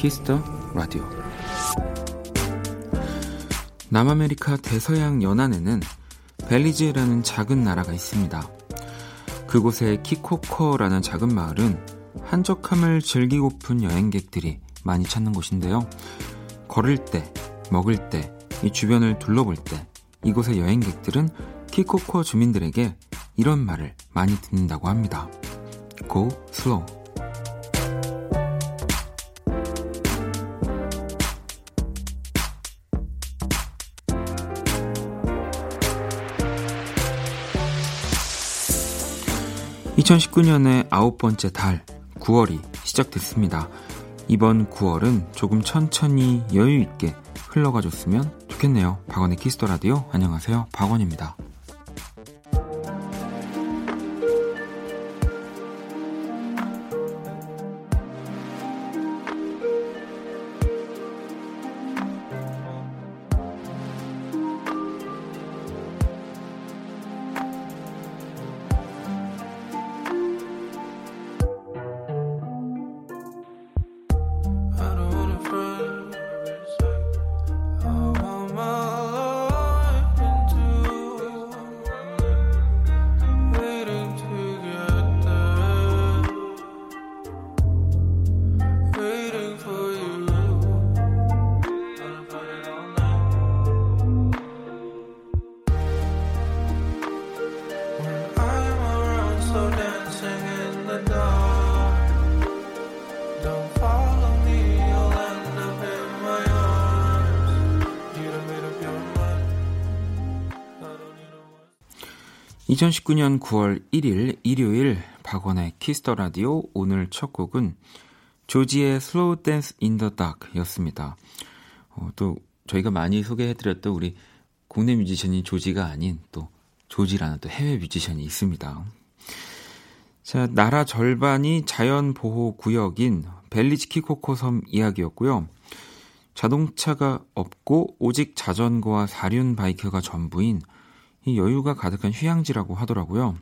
Kiss the Radio 남아메리카 대서양 연안에는 벨리즈라는 작은 나라가 있습니다. 그곳의 키코코라는 작은 마을은 한적함을 즐기고픈 여행객들이 많이 찾는 곳인데요. 걸을 때, 먹을 때, 이 주변을 둘러볼 때 이곳의 여행객들은 키코코 주민들에게 이런 말을 많이 듣는다고 합니다. Go slow. 2019년의 아홉 번째 달 9월이 시작됐습니다. 이번 9월은 조금 천천히 여유 있게 흘러가 줬으면 좋겠네요. 박원의 Kiss the Radio 안녕하세요. 박원입니다. 2019년 9월 1일 일요일 박원의 Kiss the Radio 오늘 첫 곡은 조지의 Slow Dancing in the Dark이었습니다. 어, 또 저희가 많이 소개해드렸던 우리 국내 뮤지션인 조지가 아닌 또 조지라는 또 해외 뮤지션이 있습니다. 자, 나라 절반이 자연 보호 구역인 벨리즈 키코코 섬 이야기였고요. 자동차가 없고 오직 자전거와 사륜 바이크가 전부인 이 여유가 가득한 휴양지라고 하더라고요.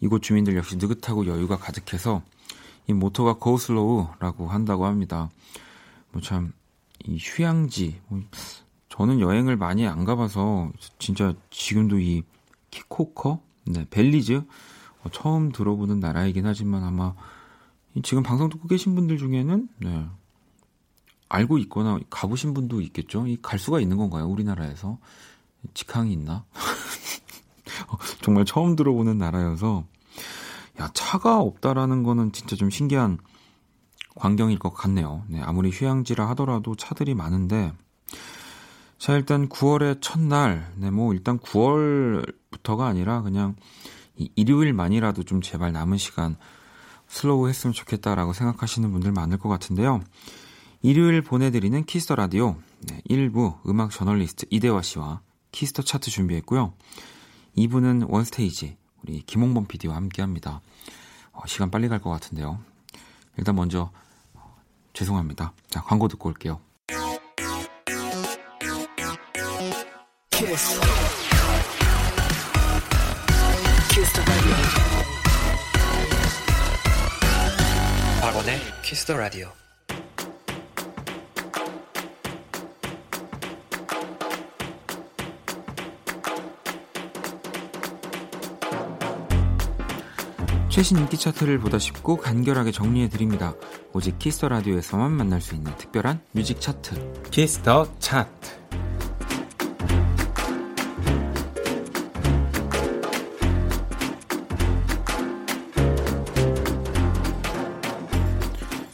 이곳 주민들 역시 느긋하고 여유가 가득해서 이 모토가 고슬로우라고 한다고 합니다. 뭐 참 이 휴양지 뭐 저는 여행을 많이 안 가봐서 진짜 지금도 이 키코커, 네 벨리즈 어, 처음 들어보는 나라이긴 하지만 아마 지금 방송 듣고 계신 분들 중에는 네, 알고 있거나 가보신 분도 있겠죠. 이갈 수가 있는 건가요? 우리나라에서 직항이 있나? 어, 정말 처음 들어보는 나라여서 야 차가 없다라는 거는 진짜 좀 신기한 광경일 것 같네요. 네, 아무리 휴양지라 하더라도 차들이 많은데 자 일단 9월의 첫날 네 뭐 일단 9월부터가 아니라 그냥 이 일요일만이라도 좀 제발 남은 시간 슬로우 했으면 좋겠다라고 생각하시는 분들 많을 것 같은데요. 일요일 보내드리는 Kiss the Radio 네, 1부 음악 저널리스트 이대화 씨와 Kiss the 차트 준비했고요. 2부는 원스테이지 우리 김홍범 PD와 함께합니다. 어, 시간 빨리 갈 것 같은데요. 일단 먼저 어, 죄송합니다. 자 광고 듣고 올게요. 키스. 키스 박원의 Kiss the Radio. 최신 인기 차트를 보다 쉽고 간결하게 정리해 드립니다. 오직 Kiss the Radio에서만 만날 수 있는 특별한 뮤직 차트. Kiss the 차트.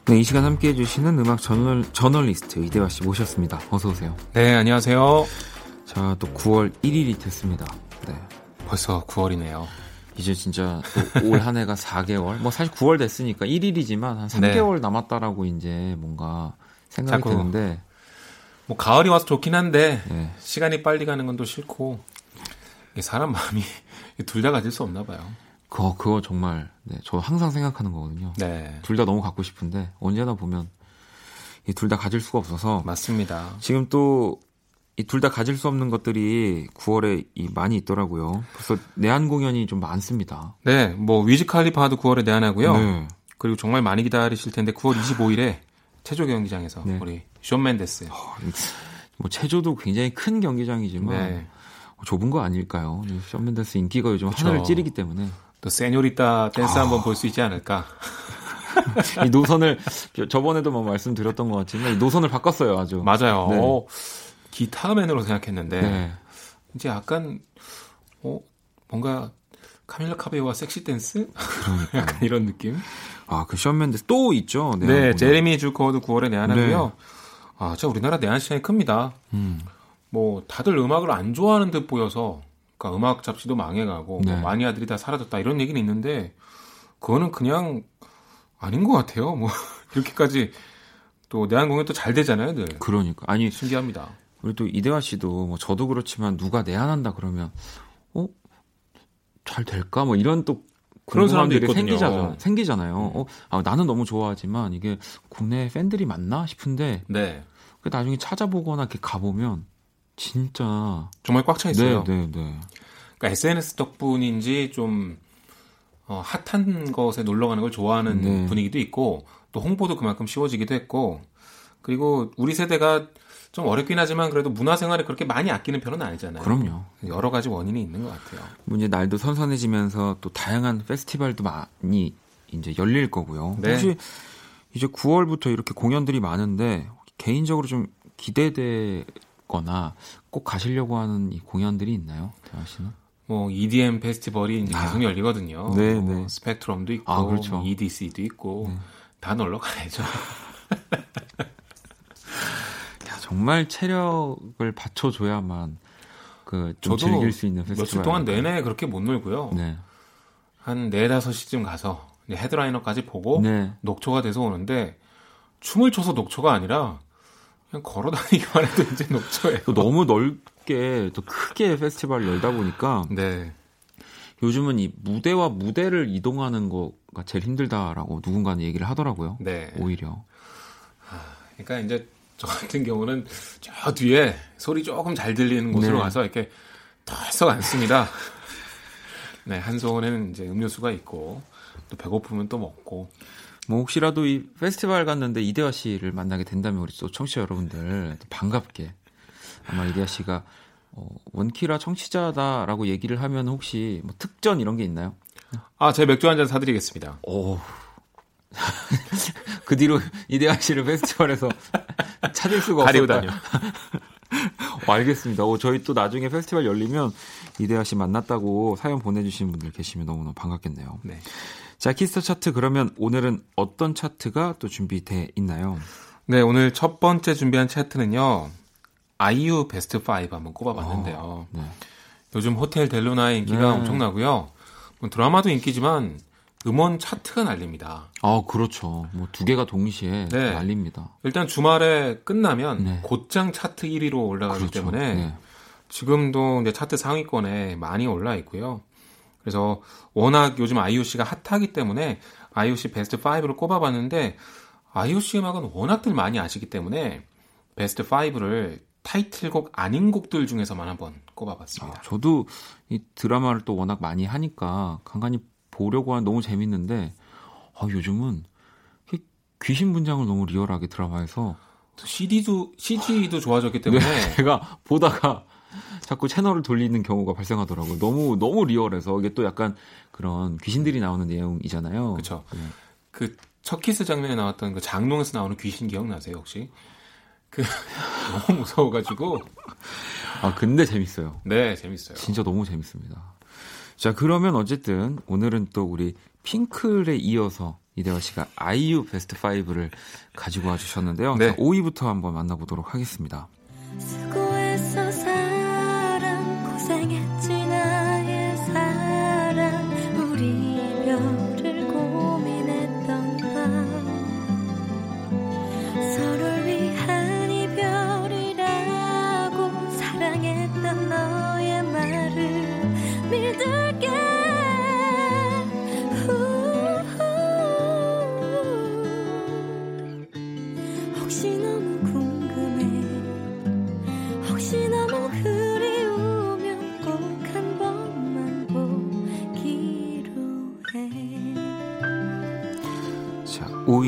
네, 이 시간 함께 해주시는 음악 저널, 저널리스트 이대화 씨 모셨습니다. 어서 오세요. 네, 안녕하세요. 자, 또 9월 1일이 됐습니다. 네. 벌써 9월이네요. 이제 진짜 올 한 해가 4개월. 뭐 사실 9월 됐으니까 1일이지만 한 3개월 네. 남았다라고 이제 뭔가 생각이 드는데 뭐 가을이 와서 좋긴 한데 네. 시간이 빨리 가는 건 또 싫고 사람 마음이 둘 다 가질 수 없나 봐요. 그거 그거 정말 네, 저 항상 생각하는 거거든요. 네. 둘 다 너무 갖고 싶은데 언제나 보면 이 둘 다 가질 수가 없어서 맞습니다. 지금 또 둘 다 가질 수 없는 것들이 9월에 이 많이 있더라고요. 벌써 내한 공연이 좀 많습니다. 네, 뭐 위즈 칼리파도 9월에 내한하고요. 네. 그리고 정말 많이 기다리실 텐데 9월 25일에 체조 경기장에서 네. 우리 숀 맨데스. 어, 뭐 체조도 굉장히 큰 경기장이지만 네. 좁은 거 아닐까요? 숀 맨데스 인기가 요즘 그쵸. 하늘을 찌르기 때문에 또 Señorita 댄스 아. 한번 볼 수 있지 않을까. 이 노선을 저번에도 뭐 말씀드렸던 것 같지만 이 노선을 바꿨어요 아주. 맞아요. 네. 어, 기타맨으로 생각했는데 네. 이제 약간 어 뭔가 카밀라 카베요와 섹시 댄스 약간 이런 느낌. 아그 션 맨데스 또 있죠. 네, 네 제레미 주커도 9월에 내한하고요. 네. 아, 진짜 우리나라 내한 시장이 큽니다. 음. 뭐 다들 음악을 안 좋아하는 듯 보여서 그러니까 음악 잡지도 망해가고 뭐 네. 뭐 마니아들이 다 사라졌다 이런 얘기는 있는데 그거는 그냥 아닌 것 같아요. 뭐 이렇게까지 또 내한 공연 또 잘 되잖아요, 늘. 그러니까 아니 신기합니다. 우리 또 이대화 씨도 뭐 저도 그렇지만 누가 내한한다 그러면 어 잘 될까 뭐 이런 또 그런 사람들이 생기잖아요. 생기잖아요. 어, 아, 나는 너무 좋아하지만 이게 국내 팬들이 많나 싶은데 네. 그 나중에 찾아보거나 이렇게 가보면 진짜 정말 꽉 차 있어요. 네, 네, 네. 그러니까 SNS 덕분인지 좀 어, 핫한 것에 놀러 가는 걸 좋아하는 네. 분위기도 있고 또 홍보도 그만큼 쉬워지기도 했고 그리고 우리 세대가 좀 어렵긴 하지만 그래도 문화생활에 그렇게 많이 아끼는 편은 아니잖아요. 그럼요. 여러 가지 원인이 있는 것 같아요. 뭐 이제 날도 선선해지면서 또 다양한 페스티벌도 많이 이제 열릴 거고요. 네. 혹시 이제 9월부터 이렇게 공연들이 많은데 개인적으로 좀 기대되거나 꼭 가시려고 하는 이 공연들이 있나요, 대화 씨는? 뭐 EDM 페스티벌이 이제 계속 아, 열리거든요. 네, 뭐 네. 스펙트럼도 있고, 아, 그렇죠. 뭐 EDC도 있고 네. 다 놀러 가야죠. 정말 체력을 받쳐줘야만 그좀 즐길 수 있는 페스티벌. 며칠 동안 내내 그렇게 못 놀고요. 네. 한 네다섯 시쯤 가서 헤드라이너까지 보고 네. 녹초가 돼서 오는데 춤을 춰서 녹초가 아니라 그냥 걸어 다니기만 해도 이제 녹초예요. 너무 넓게 또 크게 페스티벌 열다 보니까 네. 요즘은 이 무대와 무대를 이동하는 거가 제일 힘들다라고 누군가는 얘기를 하더라고요. 네. 오히려. 그러니까 이제 저 같은 경우는 저 뒤에 소리 조금 잘 들리는 곳으로 네. 가서 이렇게 털썩 앉습니다. 네, 한 손에는 이제 음료수가 있고 또 배고프면 또 먹고. 뭐 혹시라도 이 페스티벌 갔는데 이대화 씨를 만나게 된다면 우리 또 청취자 여러분들 반갑게 아마 이대화 씨가 어, 원키라 청취자다라고 얘기를 하면 혹시 뭐 특전 이런 게 있나요? 아, 제 맥주 한 잔 사드리겠습니다. 오. 그 뒤로 이대화 씨를 페스티벌에서 찾을 수가 없었다. 다녀. 어, 알겠습니다. 어, 저희 또 나중에 페스티벌 열리면 이대화 씨 만났다고 사연 보내주신 분들 계시면 너무너무 반갑겠네요. 네. 자, Kiss the Chart 그러면 오늘은 어떤 차트가 또 준비돼 있나요? 네, 오늘 첫 번째 준비한 차트는요. 아이유 베스트 5 한번 꼽아봤는데요. 어, 네. 요즘 호텔 델루나의 인기가 네. 엄청나고요. 뭐 드라마도 인기지만 음원 차트가 난립니다. 아, 그렇죠. 뭐 두 개가 동시에 네. 난립니다. 일단 주말에 끝나면 네. 곧장 차트 1위로 올라가기 그렇죠. 때문에 네. 지금도 이제 차트 상위권에 많이 올라 있고요. 그래서 워낙 요즘 씨가 핫하기 때문에 씨 베스트 5를 꼽아봤는데 씨 음악은 워낙들 많이 아시기 때문에 베스트 5를 타이틀곡 아닌 곡들 중에서만 한번 꼽아봤습니다. 아, 저도 이 드라마를 또 워낙 많이 하니까 간간히 보려고 하는 너무 재밌는데 아, 요즘은 귀신 분장을 너무 리얼하게 드라마에서 CD도 CG도 좋아졌기 때문에 네, 제가 보다가 자꾸 채널을 돌리는 경우가 발생하더라고요. 너무 너무 리얼해서 이게 또 약간 그런 귀신들이 나오는 내용이잖아요. 그렇죠. 네. 그첫 키스 장면에 나왔던 그 장롱에서 나오는 귀신 기억나세요 혹시? 그 너무 무서워가지고. 아 근데 재밌어요. 네 재밌어요. 진짜 너무 재밌습니다. 자, 그러면 어쨌든 오늘은 또 우리 핑클에 이어서 이대화 씨가 아이유 베스트 5를 가지고 와 주셨는데요. 네. 자, 5위부터 한번 만나보도록 하겠습니다. 자,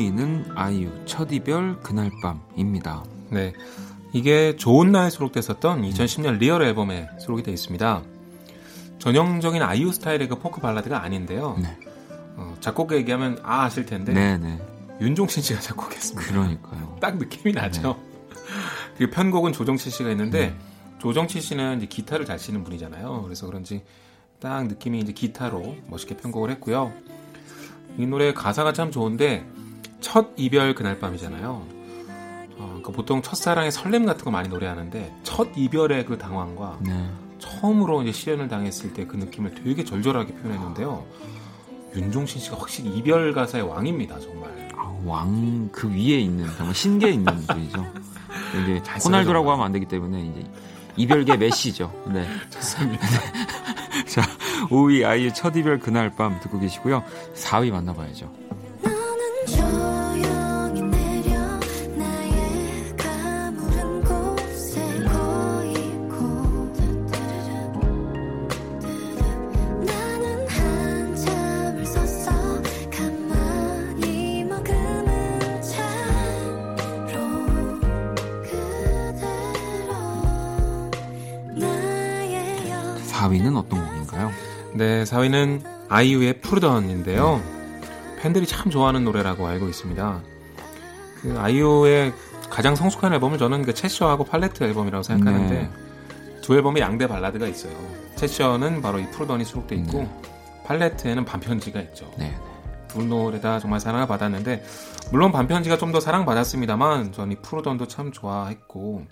5위는 아이유 첫 이별 그날 밤입니다. 네. 이게 좋은 날 수록됐었던 2010년 Real 앨범에 수록이 되어 있습니다. 전형적인 아이유 스타일의 그 포크 발라드가 아닌데요. 네. 어, 작곡가 얘기하면 아 아실 텐데. 네네. 네. 윤종신 씨가 작곡했습니다. 그러니까요. 딱 느낌이 나죠. 네. 그리고 편곡은 조정치 씨가 있는데 네. 조정치 씨는 이제 기타를 잘 치는 분이잖아요. 그래서 그런지 딱 느낌이 이제 기타로 멋있게 편곡을 했고요. 이 노래 가사가 참 좋은데 첫 이별 그날 밤이잖아요. 어, 그러니까 보통 첫사랑의 설렘 같은 거 많이 노래하는데 첫 이별의 그 당황과 네. 처음으로 이제 실연을 당했을 때 그 느낌을 되게 절절하게 표현했는데요. 윤종신 씨가 확실히 이별 가사의 왕입니다, 정말. 아, 왕그 위에 있는 정말 신기에 있는 분이죠. 이제 호날두라고 하면 안 되기 때문에 이제 이별계 메시죠. 네. 좋습니다. 자, 5위 아이의 첫 이별 그날 밤 듣고 계시고요. 4위 만나봐야죠. 네, 4위는 아이유의 푸르던인데요. 팬들이 참 좋아하는 노래라고 알고 있습니다. 그 아이유의 가장 성숙한 앨범은 저는 그 채셔하고 팔레트 앨범이라고 생각하는데 네. 두 앨범에 양대 발라드가 있어요. 채셔는 바로 이 푸르던이 수록돼 있고 네. 팔레트에는 반편지가 있죠. 네. 두 노래 다 정말 사랑을 받았는데 물론 반편지가 좀 더 사랑받았습니다만 저는 이 푸르던도 참 좋아했고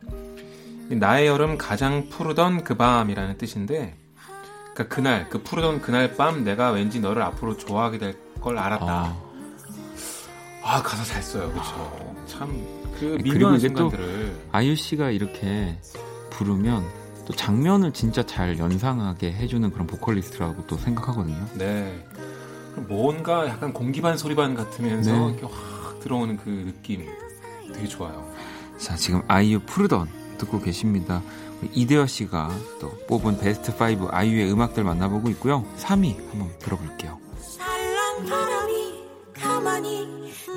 나의 여름 가장 푸르던 그 밤이라는 뜻인데 그러니까 그날 그 푸르던 그날 밤 내가 왠지 너를 앞으로 좋아하게 될 걸 알았다. 아, 아 가사 잘 써요, 그렇죠. 참그 미묘한 순간들을 아이유 씨가 이렇게 부르면 또 장면을 진짜 잘 연상하게 해주는 그런 보컬리스트라고 또 생각하거든요. 네. 뭔가 약간 공기반 소리반 같으면서 네. 이렇게 확 들어오는 그 느낌 되게 좋아요. 자, 지금 아이유 푸르던 듣고 계십니다. 이대여 씨가 또 뽑은 베스트 5 아이유의 음악들 만나보고 있고요. 3위 한번 들어볼게요. 바람이 가만히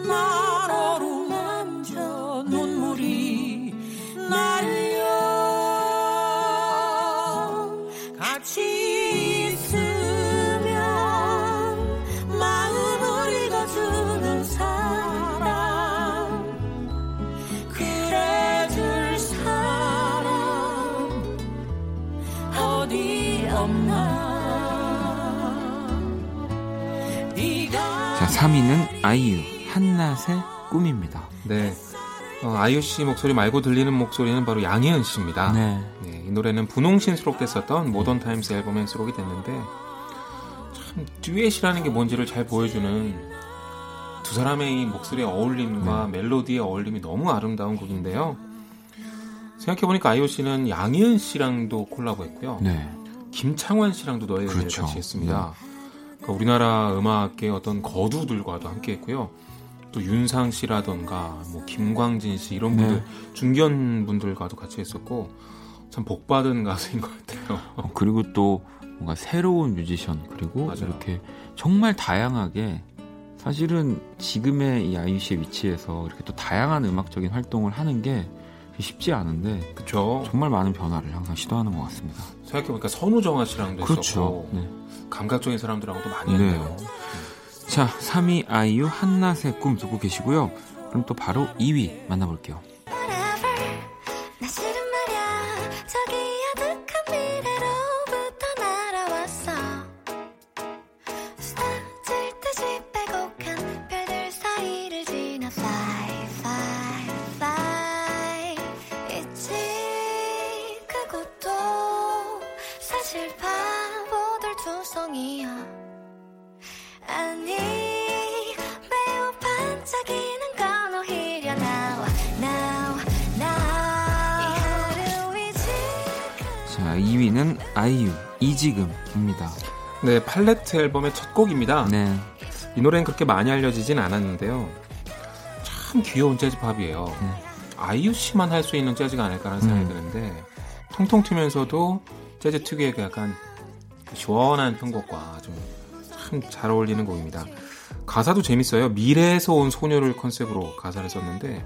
나로 만져 눈물이 날려 같이 자 3위는 아이유 한낮의 꿈입니다 네 어, 아이유 씨 목소리 말고 들리는 목소리는 바로 양희은 씨입니다. 네. 네, 이 노래는 분홍신 수록됐었던 Modern Times 앨범에 수록이 됐는데 참 듀엣이라는 게 뭔지를 잘 보여주는 두 사람의 이 목소리의 어울림과 네. 멜로디의 어울림이 너무 아름다운 곡인데요. 생각해보니까 아이유 씨는 양희은 씨랑도 콜라보했고요. 네. 김창완 씨랑도 너의 그렇죠. 같이 했습니다. 네. 그러니까 우리나라 음악계 어떤 거두들과도 함께했고요. 또 윤상 씨라던가 뭐 김광진 씨 이런 분들 네. 중견 분들과도 같이 했었고 참 복받은 가수인 것 같아요. 어, 그리고 또 뭔가 새로운 뮤지션 그리고 맞아요. 이렇게 정말 다양하게 사실은 지금의 이 아이유 씨의 위치에서 이렇게 또 다양한 음악적인 활동을 하는 게 쉽지 않은데 그쵸. 정말 많은 변화를 항상 시도하는 것 같습니다. 생각해보니까 선우정아 씨랑도 그렇죠. 했었고 네. 감각적인 사람들하고도 많이 네. 했네요. 자, 3위 아이유 한낮의 꿈 듣고 계시고요. 그럼 또 바로 2위 만나볼게요. 자, 2위는 아이유 이지금입니다. 네, 팔레트 앨범의 첫 곡입니다. 네. 이 노래는 그렇게 많이 알려지진 않았는데요. 참 귀여운 재즈팝이에요. 네. 아이유 씨만 할 수 있는 재즈가 아닐까라는 생각이 음. 드는데 통통 튀면서도 재즈 특유의 그 약간 시원한 편곡과 좀 참 잘 어울리는 곡입니다. 가사도 재밌어요. 미래에서 온 소녀를 컨셉으로 가사를 썼는데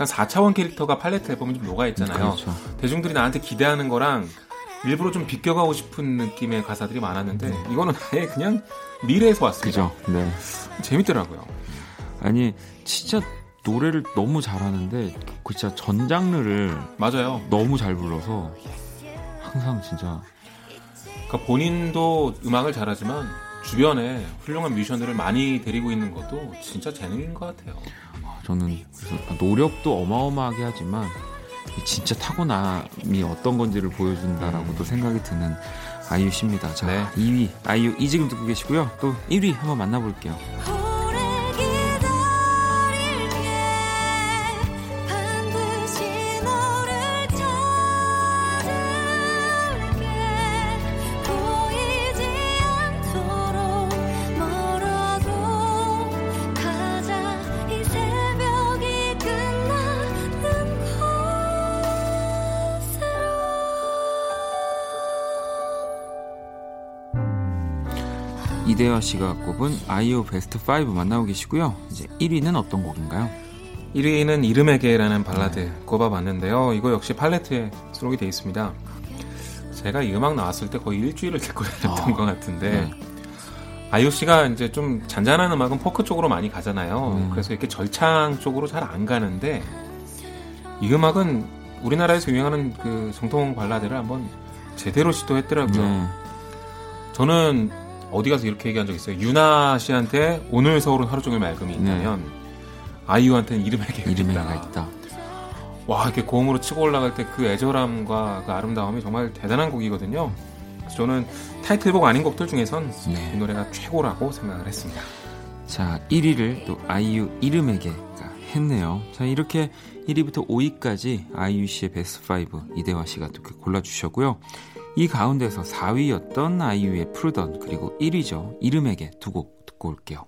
약간 4차원 캐릭터가 팔레트 앨범에 좀 녹아 있잖아요. 그렇죠. 대중들이 나한테 기대하는 거랑 일부러 좀 비껴가고 싶은 느낌의 가사들이 많았는데 음. 이거는 아예 그냥 미래에서 왔습니다. 그죠. 네. 재밌더라고요. 아니 진짜 노래를 너무 잘하는데 그 진짜 전 장르를 맞아요. 너무 잘 불러서 항상 진짜 그러니까 본인도 음악을 잘하지만 주변에 훌륭한 뮤지션들을 많이 데리고 있는 것도 진짜 재능인 것 같아요. 아, 저는 그래서 노력도 어마어마하게 하지만 진짜 타고남이 어떤 건지를 보여준다라고도 음. 생각이 드는 아이유 씨입니다. 자, 네. 2위 아이유 이 지금 듣고 계시고요. 또 1위 한번 만나볼게요. 이대화 씨가 꼽은 아이오 베스트 5 만나고 계시고요. 이제 1위는 어떤 곡인가요? 1위는 이름에게라는 발라드 네. 꼽아봤는데요. 이거 역시 팔레트에 수록이 되어 있습니다. 제가 이 음악 나왔을 때 거의 일주일을 듣고 다녔던 아, 것 같은데 네. 아이오 씨가 이제 좀 잔잔한 음악은 포크 쪽으로 많이 가잖아요. 네. 그래서 이렇게 절창 쪽으로 잘 안 가는데 이 음악은 우리나라에서 유행하는 그 정통 발라드를 한번 제대로 시도했더라고요. 네. 저는 어디 가서 이렇게 얘기한 적 있어요. 유나 씨한테 오늘 서울은 하루 종일 맑음이 있다면 네. 아이유한테는 이름의 개가 이름의 있다. 와 이렇게 고음으로 치고 올라갈 때 그 애절함과 그 아름다움이 정말 대단한 곡이거든요. 그래서 저는 타이틀곡 아닌 곡들 중에선 네. 이 노래가 최고라고 생각을 했습니다. 자 1위를 또 아이유 이름에게 했네요. 자 이렇게 1위부터 5위까지 아이유 씨의 베스트 5 이대화 씨가 또 골라주셨고요. 이 가운데서 4위였던 아이유의 푸르던 그리고 1위죠. 이름에게 두 곡 듣고 올게요.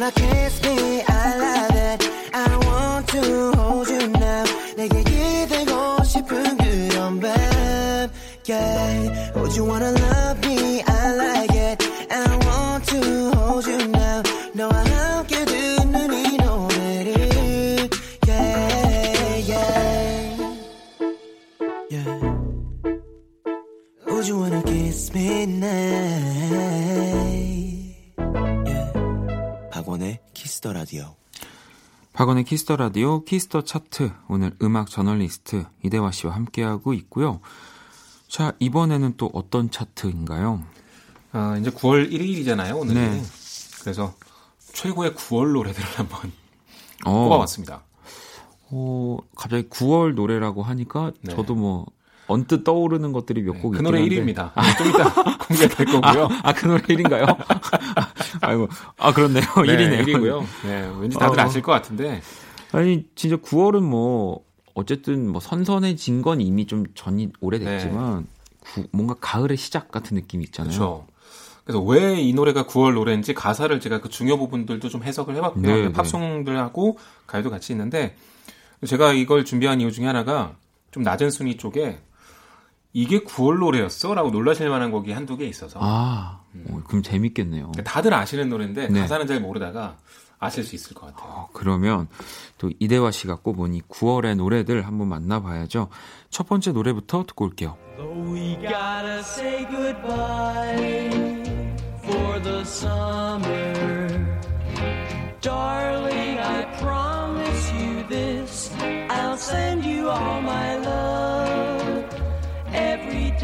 but I can't Kiss the Radio Kiss the Chart 오늘 음악 저널리스트 이대화 씨와 함께하고 있고요. 자 이번에는 또 어떤 차트인가요? 아 이제 9월 1일이잖아요 오늘이. 네. 그래서 최고의 9월 노래들을 한번 어, 뽑아왔습니다. 어 갑자기 9월 노래라고 하니까 네. 저도 뭐 언뜻 떠오르는 것들이 몇곡 네, 그 노래 1위입니다. 아, 좀 이따 공개될 거고요. 아, 그 노래 1위인가요? 아이고, 아, 그렇네요. 네, 1위네요. 1위고요. 네, 왠지 다들 어, 아실 것 같은데. 아니, 진짜 9월은 뭐, 어쨌든 뭐 선선해진 건 이미 좀 전이 오래됐지만, 네. 구, 뭔가 가을의 시작 같은 느낌이 있잖아요. 그렇죠. 그래서 왜 이 노래가 9월 노래인지 가사를 제가 그 중요 부분들도 좀 해석을 해봤고요. 네, 네. 팝송들하고 가요도 같이 있는데, 제가 이걸 준비한 이유 중에 하나가 좀 낮은 순위 쪽에 이게 9월 노래였어? 라고 놀라실 만한 곡이 한두 개 있어서. 아, 음. 그럼 재밌겠네요. 다들 아시는 노래인데 네. 가사는 잘 모르다가 아실 수 있을 것 같아요. 어, 그러면 또 이대화 씨가 꼽은 이 9월의 노래들 한번 만나봐야죠. 첫 번째 노래부터 듣고 올게요. we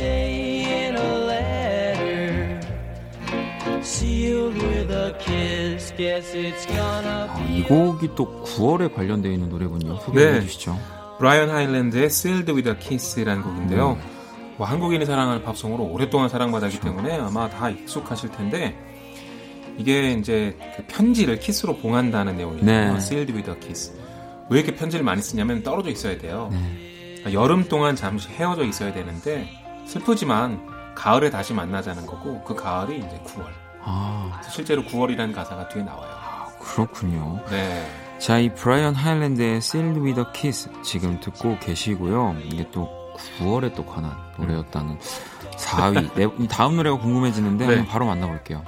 day in a letter. Sealed with a kiss. Guess it's gonna be. 아, 이 곡이 또 9월에 관련되어 있는 노래군요. 소개해 네. 주시죠. 브라이언 하일랜드의 Sealed with a Kiss라는 곡인데요. 음. 뭐 한국인이 사랑하는 팝송으로 오랫동안 사랑받았기 그렇죠. 때문에 아마 다 익숙하실 텐데 이게 이제 그 편지를 키스로 봉한다는 내용이에요. 네. Sealed with a kiss. 왜 이렇게 편지를 많이 쓰냐면 떨어져 있어야 돼요. 네. 그러니까 여름 동안 잠시 헤어져 있어야 되는데 슬프지만 가을에 다시 만나자는 거고 그 가을이 이제 9월. 아. 실제로 9월이라는 가사가 뒤에 나와요. 아, 그렇군요. 네. 자, 이 브라이언 하일랜드의 Sealed with a Kiss 지금 듣고 계시고요. 이게 또 9월에 또 관한 노래였다는 4위. 네, 다음 노래가 궁금해지는데 네. 한번 바로 만나볼게요.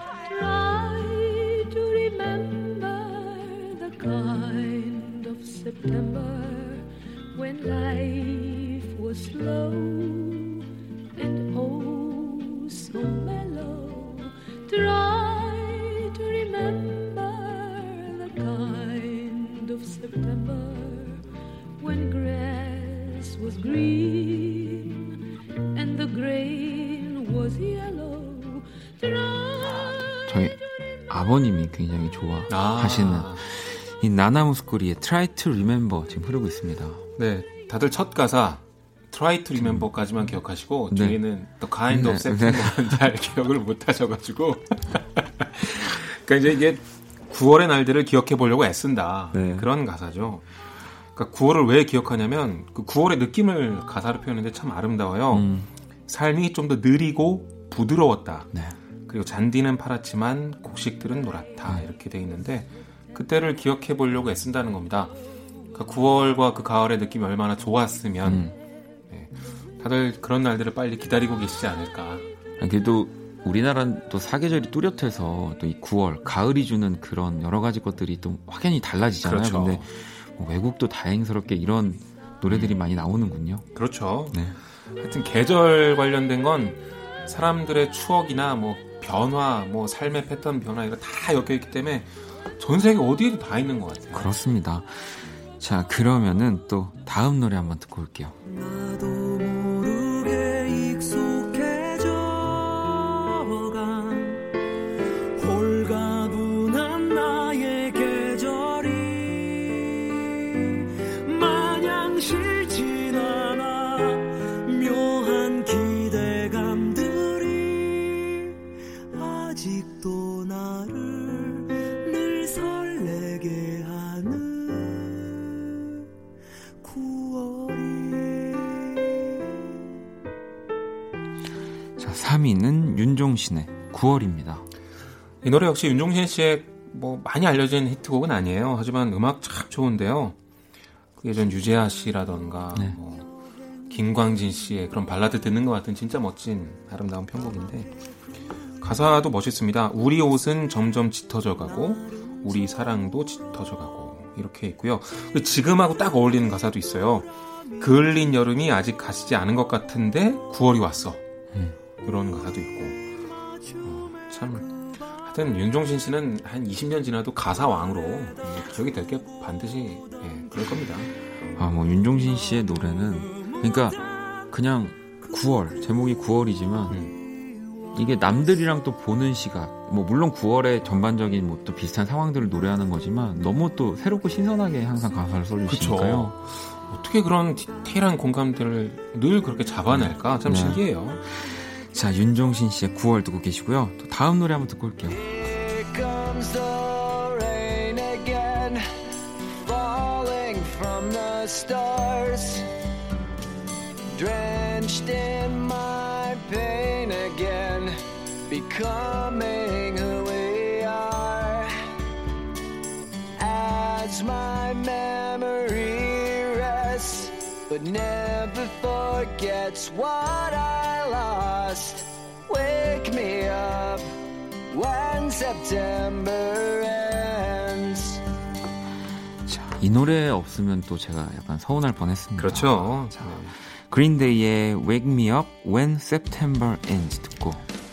아버님이 굉장히 좋아하시는 아. 이 나나무스코리의 Try to Remember 지금 흐르고 있습니다. 네, 다들 첫 가사 Try to Remember까지만 기억하시고 네. 저희는 The Kind of September는 네. 잘 기억을 못 하셔가지고 그러니까 이제 이게 9월의 날들을 기억해 보려고 애쓴다 네. 그런 가사죠. 그러니까 9월을 왜 기억하냐면 그 9월의 느낌을 가사로 표현했는데 참 아름다워요. 음. 삶이 좀 더 느리고 부드러웠다. 네. 그리고 잔디는 파랗지만 곡식들은 노랗다. 네. 이렇게 돼 있는데 그때를 기억해 보려고 애쓴다는 겁니다. 그러니까 9월과 그 가을의 느낌이 얼마나 좋았으면 음. 네. 다들 그런 날들을 빨리 기다리고 계시지 않을까. 그래도 우리나라는 또 사계절이 뚜렷해서 또 이 9월 가을이 주는 그런 여러 가지 것들이 또 확연히 달라지잖아요. 그렇죠. 근데 뭐 외국도 다행스럽게 이런 노래들이 음. 많이 나오는군요. 그렇죠. 네. 하여튼 계절 관련된 건 사람들의 추억이나 뭐 변화, 뭐 삶의 패턴 변화 이거 다 엮여 있기 때문에 전 세계 어디에도 다 있는 것 같아요. 그렇습니다. 자, 그러면은 또 다음 노래 한번 듣고 올게요. 9월입니다. 이 노래 역시 윤종신 씨의 뭐 많이 알려진 히트곡은 아니에요. 하지만 음악 참 좋은데요. 그 예전 유재하 씨라던가 네. 뭐 김광진 씨의 그런 발라드 듣는 것 같은 진짜 멋진 아름다운 편곡인데 가사도 멋있습니다. 우리 옷은 점점 짙어져 가고 우리 사랑도 짙어져 가고 이렇게 있고요. 지금하고 딱 어울리는 가사도 있어요. 그을린 여름이 아직 가시지 않은 것 같은데 9월이 왔어. 음. 이런 가사도 있고 어, 참 하여튼 윤종신 씨는 한 20년 지나도 가사 왕으로 기억이 될 게 반드시 예, 그럴 겁니다. 아 뭐 윤종신 씨의 노래는 그러니까 그냥 9월 제목이 9월이지만 음. 이게 남들이랑 또 보는 시각 뭐 물론 9월에 전반적인 뭐 또 비슷한 상황들을 노래하는 거지만 너무 또 새롭고 신선하게 항상 가사를 써주시니까요. 어떻게 그런 디테일한 공감들을 늘 그렇게 잡아낼까 참 네. 신기해요. 자, 윤종신 씨의 9월 듣고 계시고요. 또 다음 노래 한번 듣고 올게요. drenched in my pain again, becoming who we are. As my memory but never forgets what I lost. Wake me up when September ends. 이 노래 없으면 또 제가 약간 서운할 뻔했습니다. 그렇죠. 자, 그린데이의 Wake Me Up When September Ends 듣고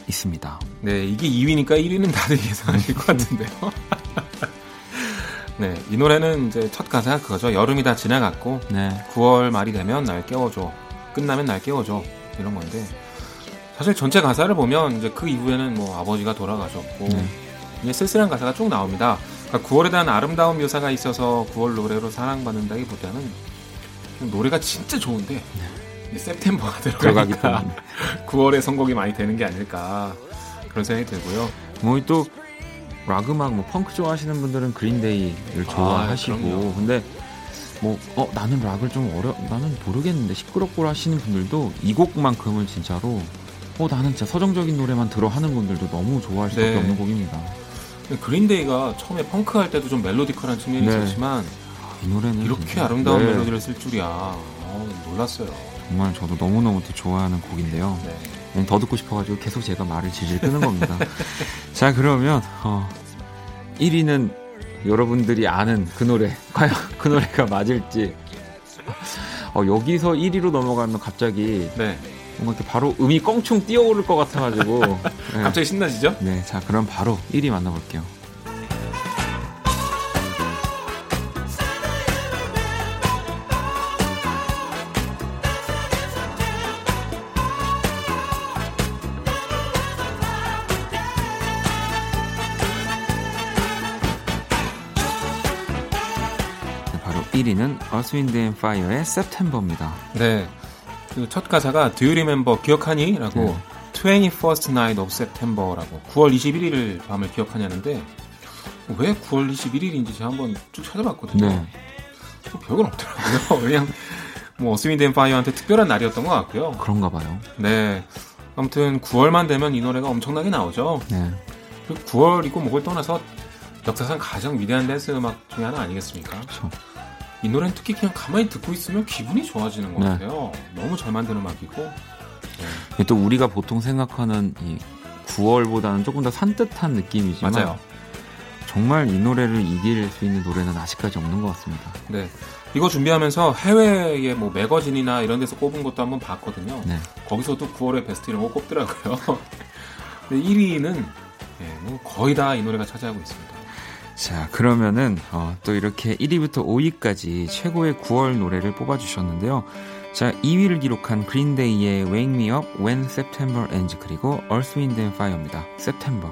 있습니다. 네, 이게 2위니까 1위는 다들 예상하실 것 같은데요. 네, 이 노래는 이제 첫 가사가 그거죠. 여름이 다 지나갔고 네. 9월 말이 되면 날 깨워줘. 끝나면 날 깨워줘. 이런 건데 사실 전체 가사를 보면 이제 그 이후에는 뭐 아버지가 돌아가셨고 네. 이제 쓸쓸한 가사가 쭉 나옵니다. 그러니까 9월에 대한 아름다운 묘사가 있어서 9월 노래로 사랑받는다기보다는 노래가 진짜 좋은데 네. 세템버가 들어가니까 9월에 선곡이 많이 되는 게 아닐까 그런 생각이 들고요. 뭐또 락 음악, 뭐 펑크 좋아하시는 분들은 그린데이를 아, 좋아하시고 아, 근데 뭐 어 나는 락을 좀 어려 나는 모르겠는데 시끄럽고 하시는 분들도 이 곡만큼은 진짜로 어 나는 진짜 서정적인 노래만 들어 하는 분들도 너무 좋아할 수밖에 네. 없는 곡입니다. 그린데이가 처음에 펑크 할 때도 좀 멜로디컬한 측면이 네. 있었지만 이 노래는 이렇게 아름다운 네. 멜로디를 쓸 줄이야 어, 놀랐어요. 정말 저도 너무너무 좋아하는 곡인데요. 네. 네. 더 듣고 싶어가지고 계속 제가 말을 질질 끄는 겁니다. 자 그러면 어, 1위는 여러분들이 아는 그 노래 과연 그 노래가 맞을지 어, 여기서 1위로 넘어가면 갑자기 네. 뭔가 이렇게 바로 음이 껑충 뛰어오를 것 같아가지고 네. 갑자기 신나지죠? 네, 자 그럼 바로 1위 만나볼게요. 1위는 Earth, Wind and Fire의 September입니다. 네. 그 첫 가사가 Do you remember 기억하니? 라고 네. 21st night of September라고 9월 21일 밤을 기억하냐는데 왜 9월 21일인지 제가 한번 쭉 찾아봤거든요. 네. 뭐 별건 없더라고요. 그냥 뭐 어스윈드 파이어한테 특별한 날이었던 것 같고요. 그런가 봐요. 네. 아무튼 9월만 되면 이 노래가 엄청나게 나오죠. 네. 9월이고 뭐를 떠나서 역사상 가장 위대한 댄스 음악 중에 하나 아니겠습니까? 그렇죠. 이 노래는 특히 그냥 가만히 듣고 있으면 기분이 좋아지는 것 네. 같아요. 너무 잘 만든 음악이고. 네. 또 우리가 보통 생각하는 이 9월보다는 조금 더 산뜻한 느낌이지만 맞아요. 정말 이 노래를 이길 수 있는 노래는 아직까지 없는 것 같습니다. 네. 이거 준비하면서 해외의 뭐 매거진이나 이런 데서 꼽은 것도 한번 봤거든요. 네. 거기서도 9월의 베스트 이런 거 꼽더라고요. 근데 1위는 네, 뭐 거의 다 이 노래가 차지하고 있습니다. 자, 그러면은 어, 또 이렇게 1위부터 5위까지 최고의 9월 노래를 뽑아주셨는데요. 자, 2위를 기록한 그린데이의 Wake Me Up When September Ends 그리고 Earth, Wind and Fire입니다. September.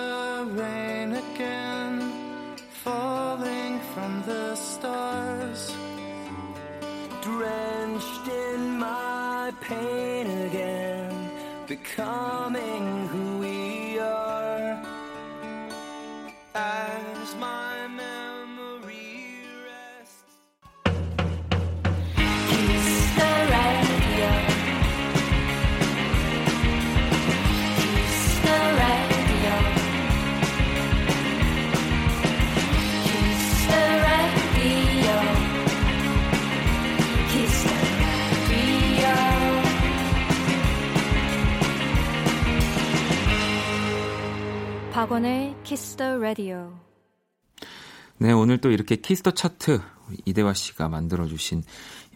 coming. 박원의 Kiss the Radio. 네, 오늘 또 이렇게 Kiss the Chart 이대화 씨가 만들어 주신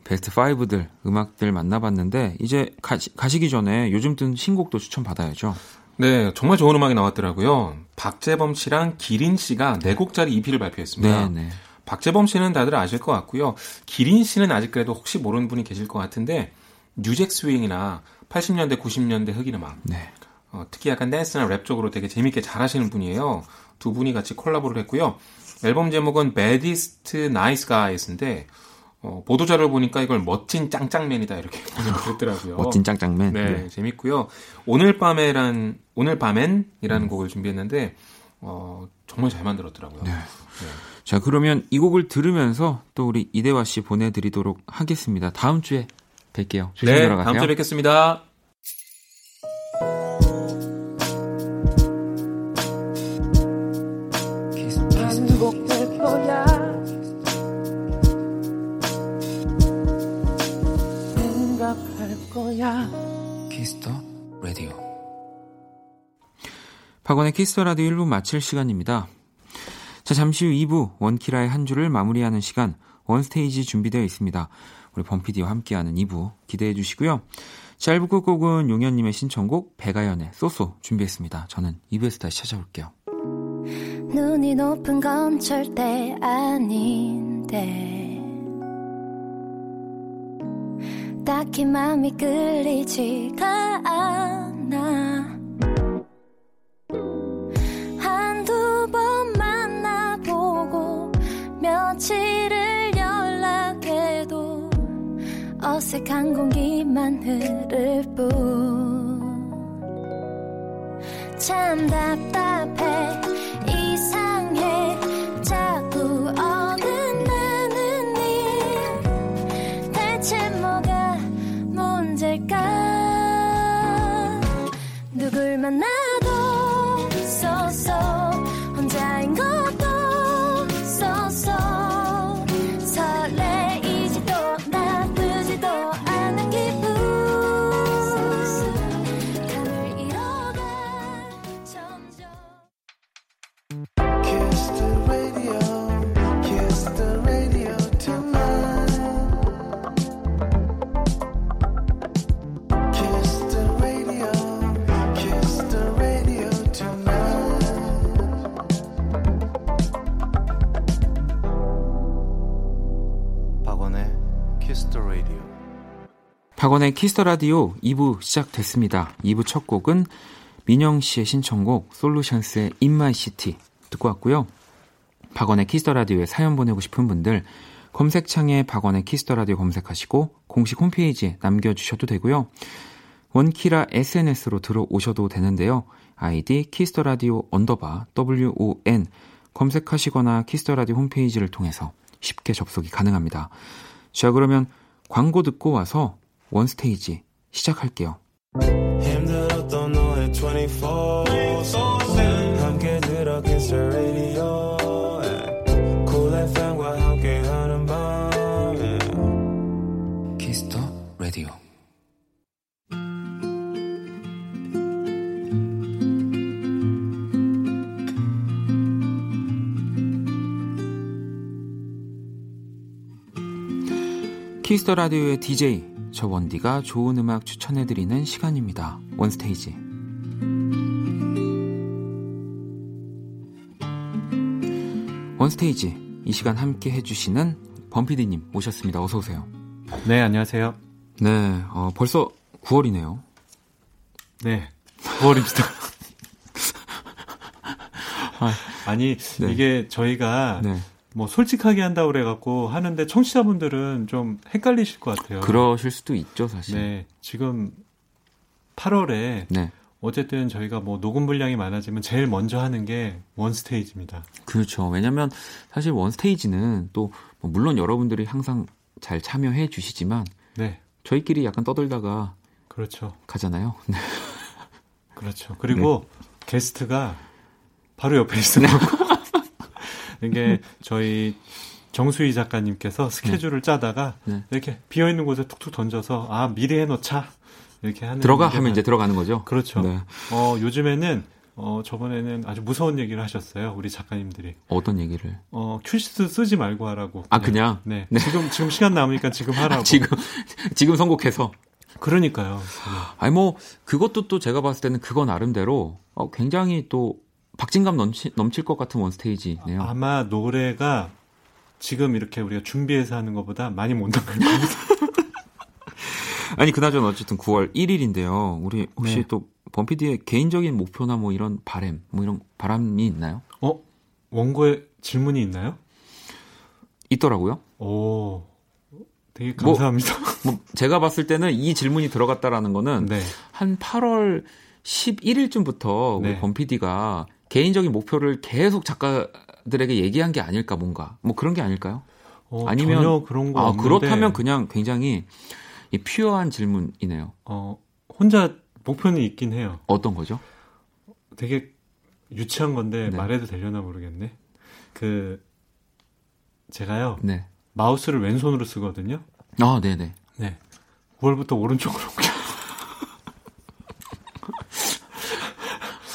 베스트 5들 음악들 만나봤는데 이제 가시, 가시기 전에 요즘 뜬 신곡도 추천 받아야죠. 네, 정말 좋은 음악이 나왔더라고요. 박재범 씨랑 기린 씨가 네 곡짜리 EP를 발표했습니다. 네, 네. 박재범 씨는 다들 아실 것 같고요. 기린 씨는 아직 그래도 혹시 모르는 분이 계실 것 같은데 New Jack Swing이나 80년대, 90년대 흑인 음악, 네. 어, 특히 약간 댄스나 랩 쪽으로 되게 재밌게 잘하시는 분이에요. 두 분이 같이 콜라보를 했고요. 앨범 제목은 Baddest Nice Guys인데 어, 보도자를 보니까 이걸 멋진 짱짱맨이다 이렇게 그랬더라고요. 멋진 짱짱맨. 네, 네, 재밌고요. 오늘 밤에란 오늘 밤엔이라는 음. 곡을 준비했는데 어, 정말 잘 만들었더라고요. 네. 네. 자, 그러면 이 곡을 들으면서 또 우리 이대화 씨 보내드리도록 하겠습니다. 다음 주에 뵐게요. 조심히 네, 들어가세요. 다음 주에 뵙겠습니다. 박원의 Kiss the Radio 1부 마칠 시간입니다. 자, 잠시 후 2부 원키라의 한 주를 마무리하는 시간 원스테이지 준비되어 있습니다. 우리 범피디와 함께하는 2부 기대해 주시고요. 짧은 끝곡은 용현님의 신청곡 배가연의 쏘쏘 준비했습니다. 저는 2부에서 다시 찾아올게요. 눈이 높은 건 절대 아닌데 딱히 마음이 끌리지가 않아 어색한 공기만 흐를 뿐. 참 답답해 박원의 Kiss the Radio 2부 시작됐습니다. 2부 첫 곡은 민영 씨의 신청곡 솔루션스의 In My City 듣고 왔고요. 박원의 Kiss the Radio에 사연 보내고 싶은 분들 검색창에 박원의 Kiss the Radio 검색하시고 공식 홈페이지에 남겨 주셔도 되고요. 원키라 SNS로 들어오셔도 되는데요. 아이디 Kiss the Radio underbar WON 검색하시거나 Kiss the Radio 홈페이지를 통해서 쉽게 접속이 가능합니다. 자, 그러면 광고 듣고 와서 원스테이지 시작할게요. 힘들었던 너의 24 함께 들어 Kiss Radio Cool FM과 함께하는 밤 Kiss the Radio Kiss the Radio의 DJ 저 원디가 좋은 음악 추천해드리는 시간입니다. 원스테이지. 원스테이지. 이 시간 함께 해주시는 범피디님 모셨습니다. 어서오세요. 네, 안녕하세요. 네, 어, 벌써 9월이네요. 네, 9월입니다. 아, 니 네. 이게 저희가 네. 뭐 솔직하게 한다고 그래갖고 하는데 청취자분들은 좀 헷갈리실 것 같아요. 그러실 수도 있죠, 사실. 네, 지금 8월에 네. 어쨌든 저희가 뭐 녹음 분량이 많아지면 제일 먼저 하는 게 원스테이지입니다. 그렇죠. 왜냐면 사실 원스테이지는 또뭐 물론 여러분들이 항상 잘 참여해 주시지만 네. 저희끼리 약간 떠들다가 그렇죠. 가잖아요. 네. 그렇죠. 그리고 네. 게스트가 바로 옆에 있어요. 이게 저희 정수희 작가님께서 스케줄을 네. 짜다가 네. 이렇게 비어 있는 곳에 툭툭 던져서 아 미리 해놓자 이렇게 하는 들어가 하면 이제 들어가는 거죠. 그렇죠. 네. 어 요즘에는 어 저번에는 아주 무서운 얘기를 하셨어요 우리 작가님들이. 어떤 얘기를? 어 큐시트 쓰지 말고 하라고. 아 그냥. 네. 네. 지금 지금 시간 남으니까 지금 하라고. 지금 지금 선곡해서. 그러니까요. 아니 뭐 그것도 또 제가 봤을 때는 그거 나름대로 어, 굉장히 또 박진감 넘치, 넘칠 것 같은 원스테이지네요. 아마 노래가 지금 이렇게 우리가 준비해서 하는 것보다 많이 못 나갈 겁니다. 아니 그나저나 어쨌든 9월 1일인데요. 우리 혹시 네. 또 범피디의 개인적인 목표나 뭐 이런 바램, 뭐 이런 바람이 있나요? 어 원고에 질문이 있나요? 있더라고요. 오 되게 뭐 감사합니다. 뭐, 뭐 제가 봤을 때는 이 질문이 들어갔다라는 거는 네. 한 8월 11일쯤부터 우리 네. 범PD가 개인적인 목표를 계속 작가들에게 얘기한 게 아닐까 뭔가 뭐 그런 게 아닐까요? 어, 아니면 전혀 그런 거 아, 없는데 그렇다면 그냥 굉장히 이 퓨어한 질문이네요. 어, 혼자 목표는 있긴 해요. 어떤 거죠? 되게 유치한 건데 네. 말해도 되려나 모르겠네. 그 제가요. 네. 마우스를 왼손으로 쓰거든요. 아, 네 네. 네. 9월부터 오른쪽으로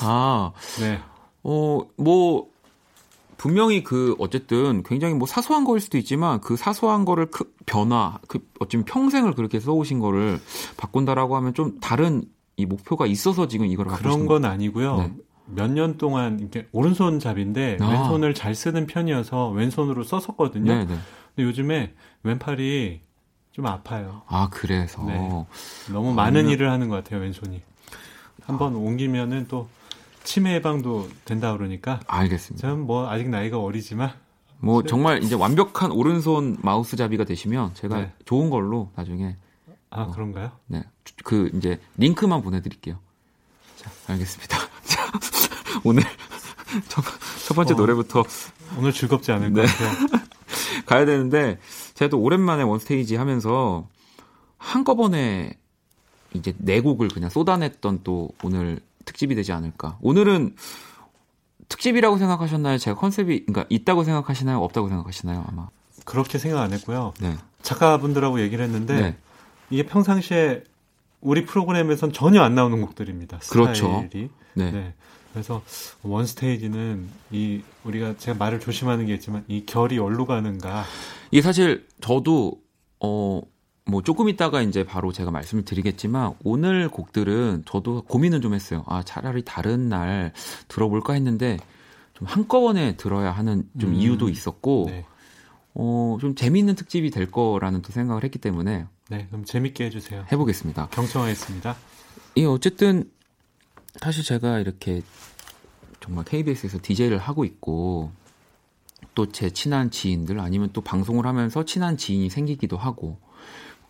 아, 네. 어, 뭐, 분명히 그, 어쨌든 굉장히 뭐 사소한 거일 수도 있지만 그 사소한 거를 그 변화, 그, 어쩌면 평생을 그렇게 써오신 거를 바꾼다라고 하면 좀 다른 이 목표가 있어서 지금 이걸 그런 건 아니고요. 네. 몇년 동안 이렇게 오른손잡인데 아. 왼손을 잘 쓰는 편이어서 왼손으로 썼었거든요. 네네. 근데 요즘에 왼팔이 좀 아파요. 아 그래서 네. 너무 많은 아, 일을 하는 것 같아요 왼손이. 한번 아. 옮기면은 또 치매 예방도 된다 그러니까. 알겠습니다. 저는 뭐 아직 나이가 어리지만. 뭐 정말 이제 완벽한 오른손 마우스 잡이가 되시면 제가 네. 좋은 걸로 나중에. 아 어, 그런가요? 네. 그 이제 링크만 보내 드릴게요. 자 알겠습니다. 자 오늘 첫, 첫 번째 어, 노래부터 오늘 즐겁지 않을 네. 것 같아요. 가야 되는데 제가 또 오랜만에 원스테이지 하면서 한꺼번에 이제 네 곡을 그냥 쏟아냈던 또 오늘 특집이 되지 않을까. 오늘은 특집이라고 생각하셨나요? 제가 컨셉이 그러니까 있다고 생각하시나요? 없다고 생각하시나요? 아마 그렇게 생각 안 했고요. 네. 작가분들하고 얘기를 했는데 네. 이게 평상시에 우리 프로그램에선 전혀 안 나오는 곡들입니다. 그렇죠. 스타일이. 네. 네. 그래서 원 스테이지는 이 우리가 제가 말을 조심하는 게 있지만 이 결이 얼로 가는가. 이게 사실 저도 어. 뭐 조금 있다가 이제 바로 제가 말씀을 드리겠지만 오늘 곡들은 저도 고민을 좀 했어요. 아 차라리 다른 날 들어볼까 했는데 좀 한꺼번에 들어야 하는 좀 음, 이유도 있었고 네. 어좀 재미있는 특집이 될 거라는 또 생각을 했기 때문에 네 그럼 재밌게 해주세요. 해보겠습니다. 경청하겠습니다. 이 어쨌든 사실 제가 이렇게 정말 KBS에서 DJ를 하고 있고 또 제 친한 지인들 아니면 또 방송을 하면서 친한 지인이 생기기도 하고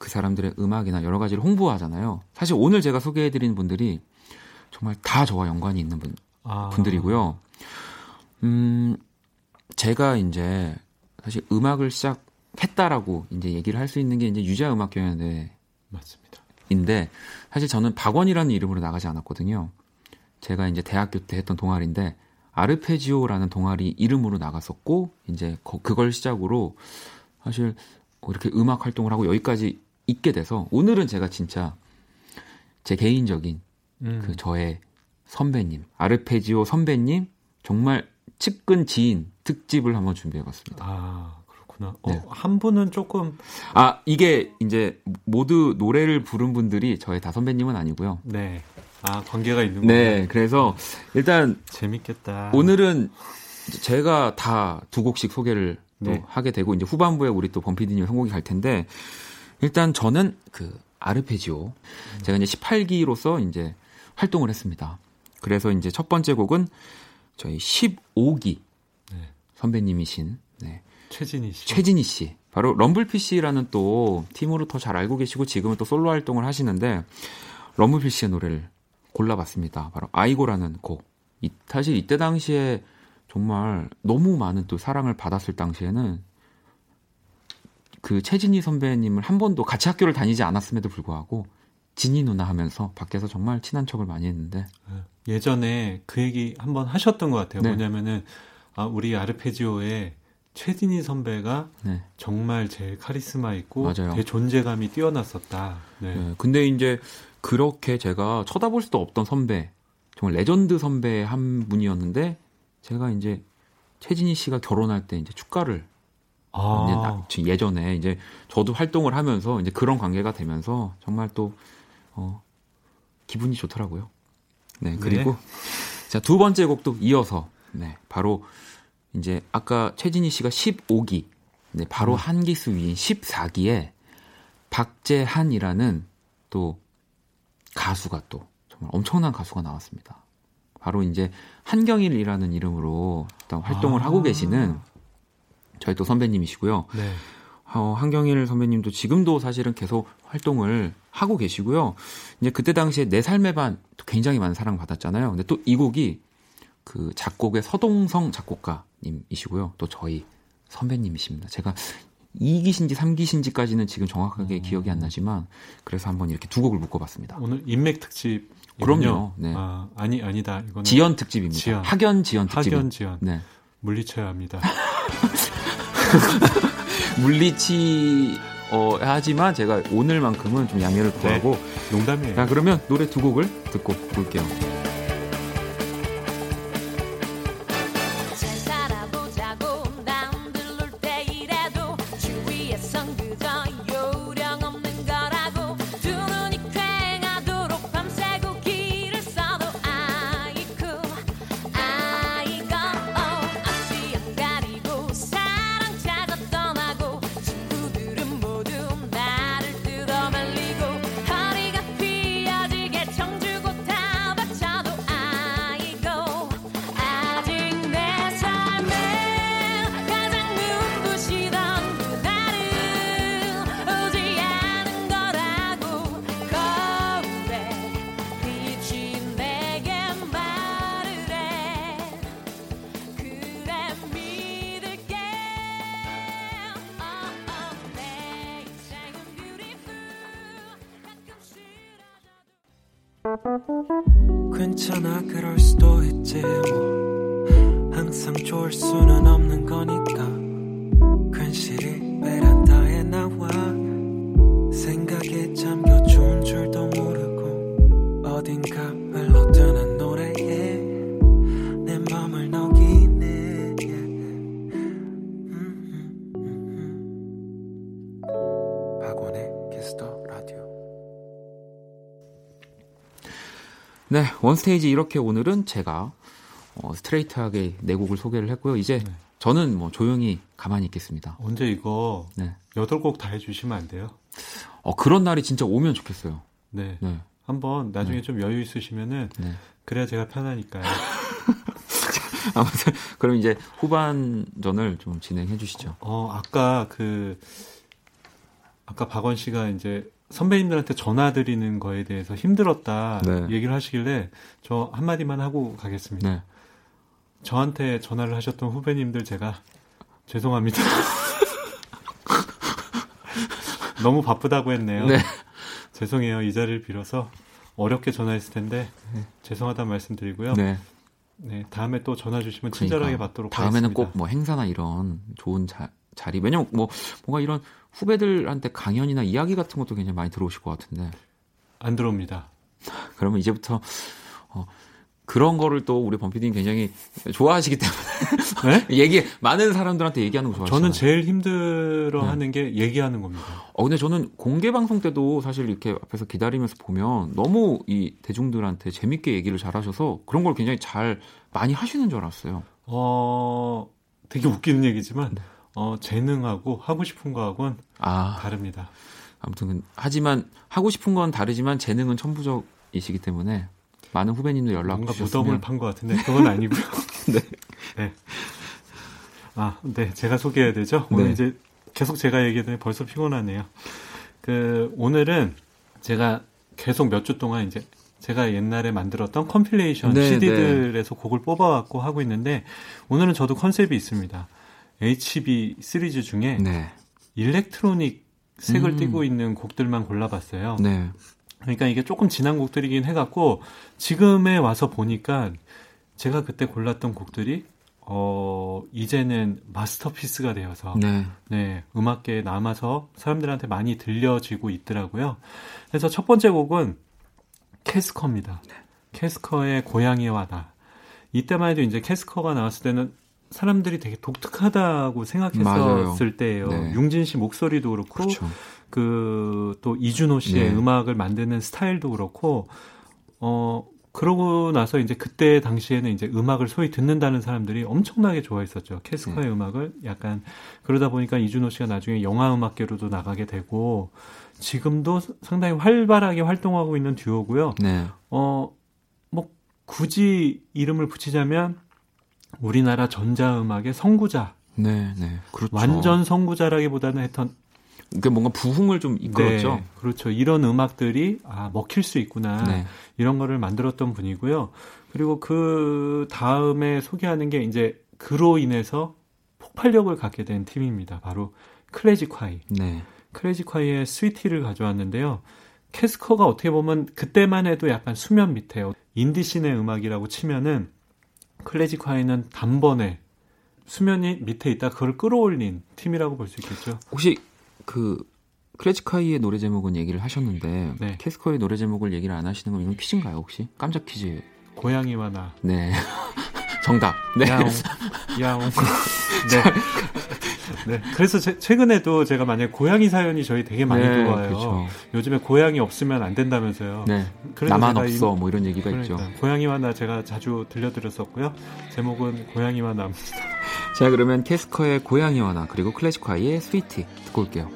그 사람들의 음악이나 여러 가지를 홍보하잖아요. 사실 오늘 제가 소개해드린 분들이 정말 다 저와 연관이 있는 분, 아. 분들이고요. 음, 제가 이제 사실 음악을 시작했다라고 이제 얘기를 할 수 있는 게 이제 유자 음악 경연대 맞습니다. 인데 사실 저는 박원이라는 이름으로 나가지 않았거든요. 제가 이제 대학교 때 했던 동아리인데 아르페지오라는 동아리 이름으로 나갔었고 이제 그걸 시작으로 사실 이렇게 음악 활동을 하고 여기까지 있게 돼서 오늘은 제가 진짜 제 개인적인 음. 그 저의 선배님 아르페지오 선배님 정말 측근 지인 특집을 한번 준비해봤습니다. 아 그렇구나. 어, 네. 한 분은 조금 아 이게 이제 모두 노래를 부른 분들이 저의 다 선배님은 아니고요. 네. 아 관계가 있는 네, 거예요? 그래서 일단 재밌겠다. 오늘은 제가 다 두 곡씩 소개를 또 네. 하게 되고 이제 후반부에 우리 또 범피디님 선곡이 갈 텐데 일단 저는 그 아르페지오 음. 제가 이제 18기로서 이제 활동을 했습니다. 그래서 이제 첫 번째 곡은 저희 15기 네. 선배님이신 네. 최진희 씨. 최진희 씨. 바로 럼블피쉬라는 또 팀으로 더 잘 알고 계시고 지금은 또 솔로 활동을 하시는데 럼블피쉬의 노래를 골라봤습니다. 바로 아이고라는 곡. 이, 사실 이때 당시에 정말 너무 많은 또 사랑을 받았을 당시에는 그 최진희 선배님을 한 번도 같이 학교를 다니지 않았음에도 불구하고 진희 누나 하면서 밖에서 정말 친한 척을 많이 했는데 네. 예전에 그 얘기 한번 하셨던 것 같아요. 네. 뭐냐면은 아, 우리 아르페지오에 최진희 선배가 네. 정말 제일 카리스마 있고 맞아요. 제 존재감이 뛰어났었다. 네. 네. 근데 이제 그렇게 제가 쳐다볼 수도 없던 선배, 정말 레전드 선배 한 분이었는데 제가 이제 최진희 씨가 결혼할 때 이제 축가를 아. 이제 예전에 이제 저도 활동을 하면서 이제 그런 관계가 되면서 정말 또 어, 기분이 좋더라고요. 네 그리고 네. 자두 번째 곡도 이어서 네 바로 이제 아까 최진희 씨가 15기 네 바로 음. 한 기수 위인 14기에 박재한이라는 또 가수가 또 정말 엄청난 가수가 나왔습니다. 바로 이제 한경일이라는 이름으로 활동을 아. 하고 계시는 저희 또 선배님이시고요. 네. 어, 한경일 선배님도 지금도 사실은 계속 활동을 하고 계시고요. 이제 그때 당시에 내 삶의 반 굉장히 많은 사랑 받았잖아요. 근데 또 이 곡이 그 작곡의 서동성 작곡가님이시고요. 또 저희 선배님이십니다. 제가 2기신지 3기신지까지는 지금 정확하게 음. 기억이 안 나지만 그래서 한번 이렇게 두 곡을 묶어봤습니다. 오늘 인맥 특집. 그럼요. 네. 아, 아니 아니다. 이거는 지연 특집입니다. 지연. 학연 지연 특집. 학연 지연. 네. 물리쳐야 합니다. 물리치 어, 하지만 제가 오늘만큼은 좀 양해를 구하고 네. 농담이에요. 자 그러면 노래 두 곡을 듣고 볼게요. 괜찮아 그럴 수도 있지 뭐. 항상 좋을 수는 없는 거니까. 괜시리 베란다에 나와. 생각에 잠겨 좋은 줄도 모르고 어딘가 네, 원스테이지 이렇게 오늘은 제가 어, 스트레이트하게 네 곡을 소개를 했고요. 이제 네. 저는 뭐 조용히 가만히 있겠습니다. 언제 이거 네. 8곡 다 해주시면 안 돼요? 어, 그런 날이 진짜 오면 좋겠어요. 네. 네. 한번 나중에 네. 좀 여유 있으시면은 네. 그래야 제가 편하니까요. 아무튼 그럼 이제 후반전을 좀 진행해 주시죠. 어, 아까 그 아까 박원 씨가 이제 선배님들한테 전화 드리는 거에 대해서 힘들었다 네. 얘기를 하시길래 저 한마디만 하고 가겠습니다. 네. 저한테 전화를 하셨던 후배님들 제가 죄송합니다. 너무 바쁘다고 했네요. 네. 죄송해요. 이 자리를 빌어서 어렵게 전화했을 텐데 네. 죄송하다는 말씀드리고요. 네. 네, 다음에 또 전화 주시면 친절하게 그러니까, 받도록 다음에는 하겠습니다. 꼭뭐 행사나 이런 좋은 자, 자리. 왜냐면 뭐 뭔가 이런 후배들한테 강연이나 이야기 같은 것도 굉장히 많이 들어오실 것 같은데. 안 들어옵니다. 그러면 이제부터 어, 그런 거를 또 우리 범피디님 굉장히 좋아하시기 때문에 네? 얘기 많은 사람들한테 얘기하는 거 좋아하시죠. 저는 제일 힘들어하는 네. 게 얘기하는 겁니다. 어 근데 저는 공개 방송 때도 사실 이렇게 앞에서 기다리면서 보면 너무 이 대중들한테 재밌게 얘기를 잘하셔서 그런 걸 굉장히 잘 많이 하시는 줄 알았어요. 어 되게 웃기는 얘기지만 네. 어, 재능하고 하고 싶은 거하고는 아, 다릅니다. 아무튼 하지만 하고 싶은 건 다르지만 재능은 천부적이시기 때문에 많은 후배님들 연락 뭔가 주셨으면 무덤을 판 것 같은데 그건 아니고요. 네. 네. 아, 네. 제가 소개해야 되죠. 오늘 네. 이제 계속 제가 얘기했더니 벌써 피곤하네요. 그 오늘은 제가 계속 몇 주 동안 이제 제가 옛날에 만들었던 compilation 네, CD들에서 네. 곡을 뽑아갖고 하고 있는데 오늘은 저도 컨셉이 있습니다. HB 시리즈 중에 네. 일렉트로닉 색을 음. 띠고 있는 곡들만 골라봤어요. 네. 그러니까 이게 조금 진한 곡들이긴 해갖고 지금에 와서 보니까 제가 그때 골랐던 곡들이 어 이제는 마스터피스가 되어서 네. 네 음악계에 남아서 사람들한테 많이 들려지고 있더라고요. 그래서 첫 번째 곡은 캐스커입니다. 네. 캐스커의 고양이와 나. 이때만 해도 이제 캐스커가 나왔을 때는 사람들이 되게 독특하다고 생각했었을 맞아요. 때예요. 네. 융진 씨 목소리도 그렇고 그렇죠. 그또 이준호 씨의 네. 음악을 만드는 스타일도 그렇고 어 그러고 나서 이제 그때 당시에는 이제 음악을 소위 듣는다는 사람들이 엄청나게 좋아했었죠. 캐스커의 네. 음악을 약간 그러다 보니까 이준호 씨가 나중에 영화 음악계로도 나가게 되고 지금도 상당히 활발하게 활동하고 있는 듀오고요. 네. 어뭐 굳이 이름을 붙이자면 우리나라 전자음악의 선구자 네, 네. 그렇죠. 완전 선구자라기보다는 했던 그 뭔가 부흥을 좀 이끌었죠. 네, 그렇죠. 이런 음악들이 아 먹힐 수 있구나 네. 이런 거를 만들었던 분이고요. 그리고 그 다음에 소개하는 게 이제 그로 인해서 폭발력을 갖게 된 팀입니다. 바로 클래지콰이. 네. 클래지콰이의 스위티를 가져왔는데요. 캐스커가 어떻게 보면 그때만 해도 약간 수면 밑에요. 인디씬의 음악이라고 치면은 클래지콰이는 단번에 수면이 밑에 있다 그걸 끌어올린 팀이라고 볼 수 있겠죠. 혹시 그 클래지카이의 노래 제목은 얘기를 하셨는데 네. 캐스커의 노래 제목을 얘기를 안 하시는 건 이건 퀴즈인가요 혹시? 깜짝 퀴즈. 고양이와 나. 네. 정답. 네. 야옹. 야옹. 네. 네. 그래서 제, 최근에도 제가 만약 고양이 사연이 저희 되게 많이 네, 들어와요. 그렇죠. 요즘에 고양이 없으면 안 된다면서요. 네. 나만 없어. 이, 뭐 이런 얘기가 그러니까, 있죠. 고양이와 나 제가 자주 들려드렸었고요. 제목은 고양이와 나입니다. 자, 그러면 캐스커의 고양이와 나 그리고 클래식화의 스위티 듣고 올게요.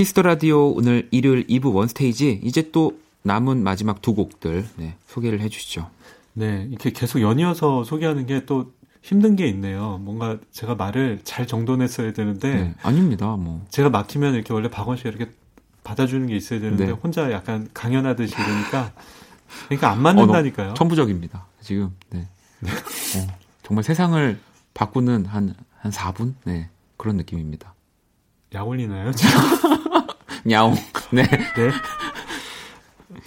Kiss the Radio 오늘 일요일 2부 원스테이지 이제 또 남은 마지막 두 곡들 네, 소개를 해주시죠. 네, 이렇게 계속 연이어서 소개하는 게 또 힘든 게 있네요. 뭔가 제가 말을 잘 정돈했어야 되는데 네, 아닙니다. 뭐 제가 막히면 이렇게 원래 박원 씨가 이렇게 받아주는 게 있어야 되는데 네. 혼자 약간 강연하듯이 이러니까 그러니까 안 맞는다니까요. 어, 천부적입니다. 지금 네. 네. 어, 정말 세상을 바꾸는 한한 4분 네 그런 느낌입니다. 약 올리나요? 야옹. 네. 네.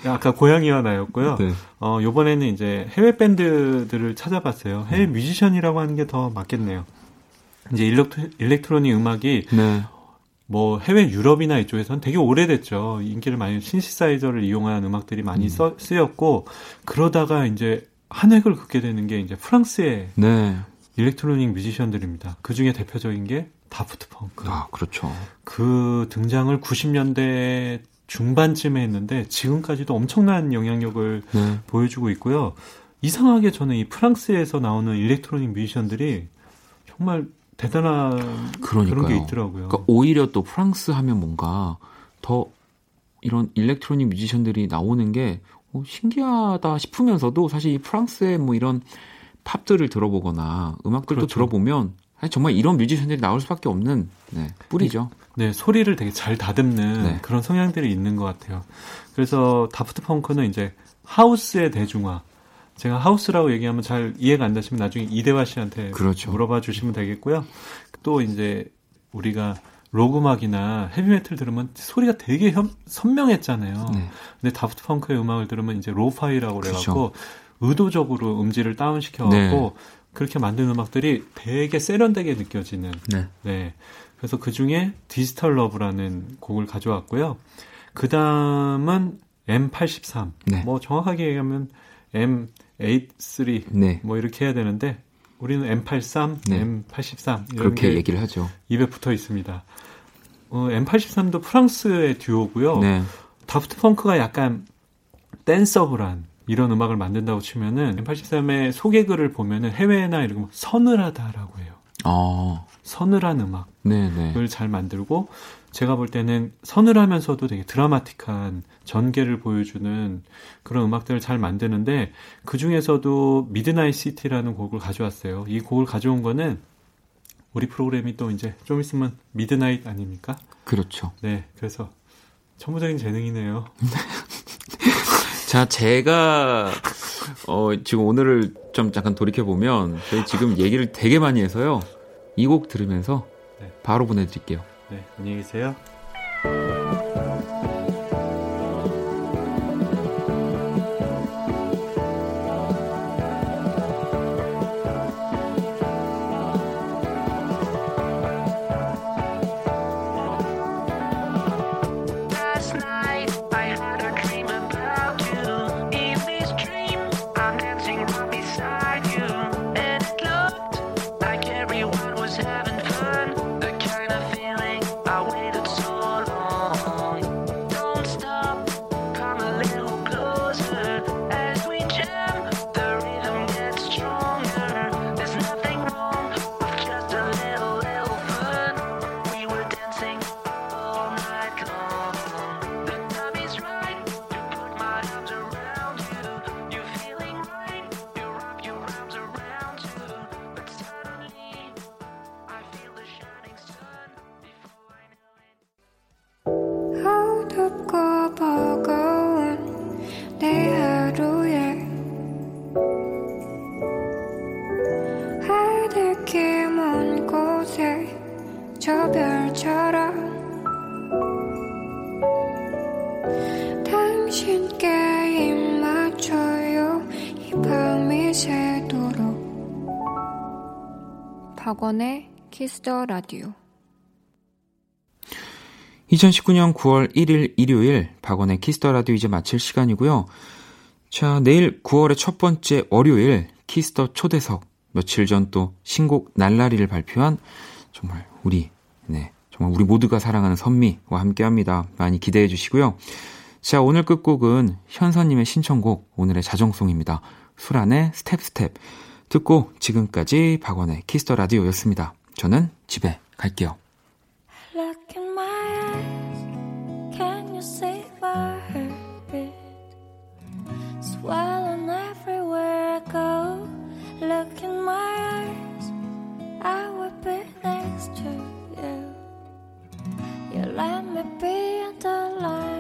아까 고양이와 나였고요. 네. 어, 요번에는 이제 해외 밴드들을 찾아봤어요. 해외 음. 뮤지션이라고 하는 게 더 맞겠네요. 이제 elect, electronic 음악이 네. 뭐 해외 유럽이나 이쪽에서는 되게 오래됐죠. 인기를 많이 신시사이저를 이용한 음악들이 많이 음. 써, 쓰였고 그러다가 이제 한 획을 긋게 되는 게 이제 프랑스의 네. electronic 뮤지션들입니다. 그 중에 대표적인 게 Daft Punk. 아, 그렇죠. 그 등장을 90년대 중반쯤에 했는데 지금까지도 엄청난 영향력을 네. 보여주고 있고요. 이상하게 저는 이 프랑스에서 나오는 electronic 뮤지션들이 정말 대단한 그러니까요. 그런 게 있더라고요. 그러니까 오히려 또 프랑스 하면 뭔가 더 이런 electronic 뮤지션들이 나오는 게 어, 신기하다 싶으면서도 사실 이 프랑스의 뭐 이런 팝들을 들어보거나 음악들도 그렇죠. 들어보면 정말 이런 뮤지션들이 나올 수밖에 없는 네, 뿌리죠. 네, 소리를 되게 잘 다듬는 네. 그런 성향들이 있는 것 같아요. 그래서 Daft Punk는 이제 house의 대중화. 제가 house라고 얘기하면 잘 이해가 안 되시면 나중에 이대화 씨한테 그렇죠. 물어봐 주시면 되겠고요. 또 이제 우리가 록음악이나 헤비메탈 들으면 소리가 되게 현, 선명했잖아요. 네. 근데 Daft Punk의 음악을 들으면 이제 lo-fi라고 그래갖고 그렇죠. 의도적으로 음질을 다운시켜갖고 네. 그렇게 만든 음악들이 되게 세련되게 느껴지는. 네. 네. 그래서 그 중에 디지털 러브라는 곡을 가져왔고요. 그 다음은 M83. 네. 뭐 정확하게 얘기하면 M83. 네. 뭐 이렇게 해야 되는데 우리는 M83, 네. M83 그렇게 얘기를 하죠. 입에 붙어 있습니다. 어, M83도 프랑스의 듀오고요. 네. Daft Punk가 약간 danceable한 이런 음악을 만든다고 치면은 M83의 소개글을 보면은 해외나 이런 거 서늘하다라고 해요. 아. 서늘한 음악을 네네. 잘 만들고 제가 볼 때는 서늘하면서도 되게 드라마틱한 전개를 보여주는 그런 음악들을 잘 만드는데 그 중에서도 Midnight City라는 곡을 가져왔어요. 이 곡을 가져온 거는 우리 프로그램이 또 이제 좀 있으면 midnight 아닙니까? 그렇죠. 네, 그래서 천부적인 재능이네요. 자, 제가 어, 지금 오늘을 좀 잠깐 돌이켜 보면 저희 지금 얘기를 되게 많이 해서요. 이 곡 들으면서 네. 바로 보내드릴게요. 네, 안녕히 계세요. 박원의 Kiss the Radio 2019년 9월 1일 일요일 박원의 Kiss the Radio 이제 마칠 시간이고요. 자, 내일 9월의 첫 번째 월요일 Kiss the 초대석 며칠 전 또 신곡 날라리를 발표한 정말 우리 네, 정말 우리 모두가 사랑하는 선미와 함께 합니다. 많이 기대해 주시고요. 자, 오늘 끝곡은 현선님의 신청곡 오늘의 자정송입니다. 술안의 스텝 스텝. 듣고 지금까지 박원의 키스터 라디오였습니다. 저는 집에 갈게요. let me be the line.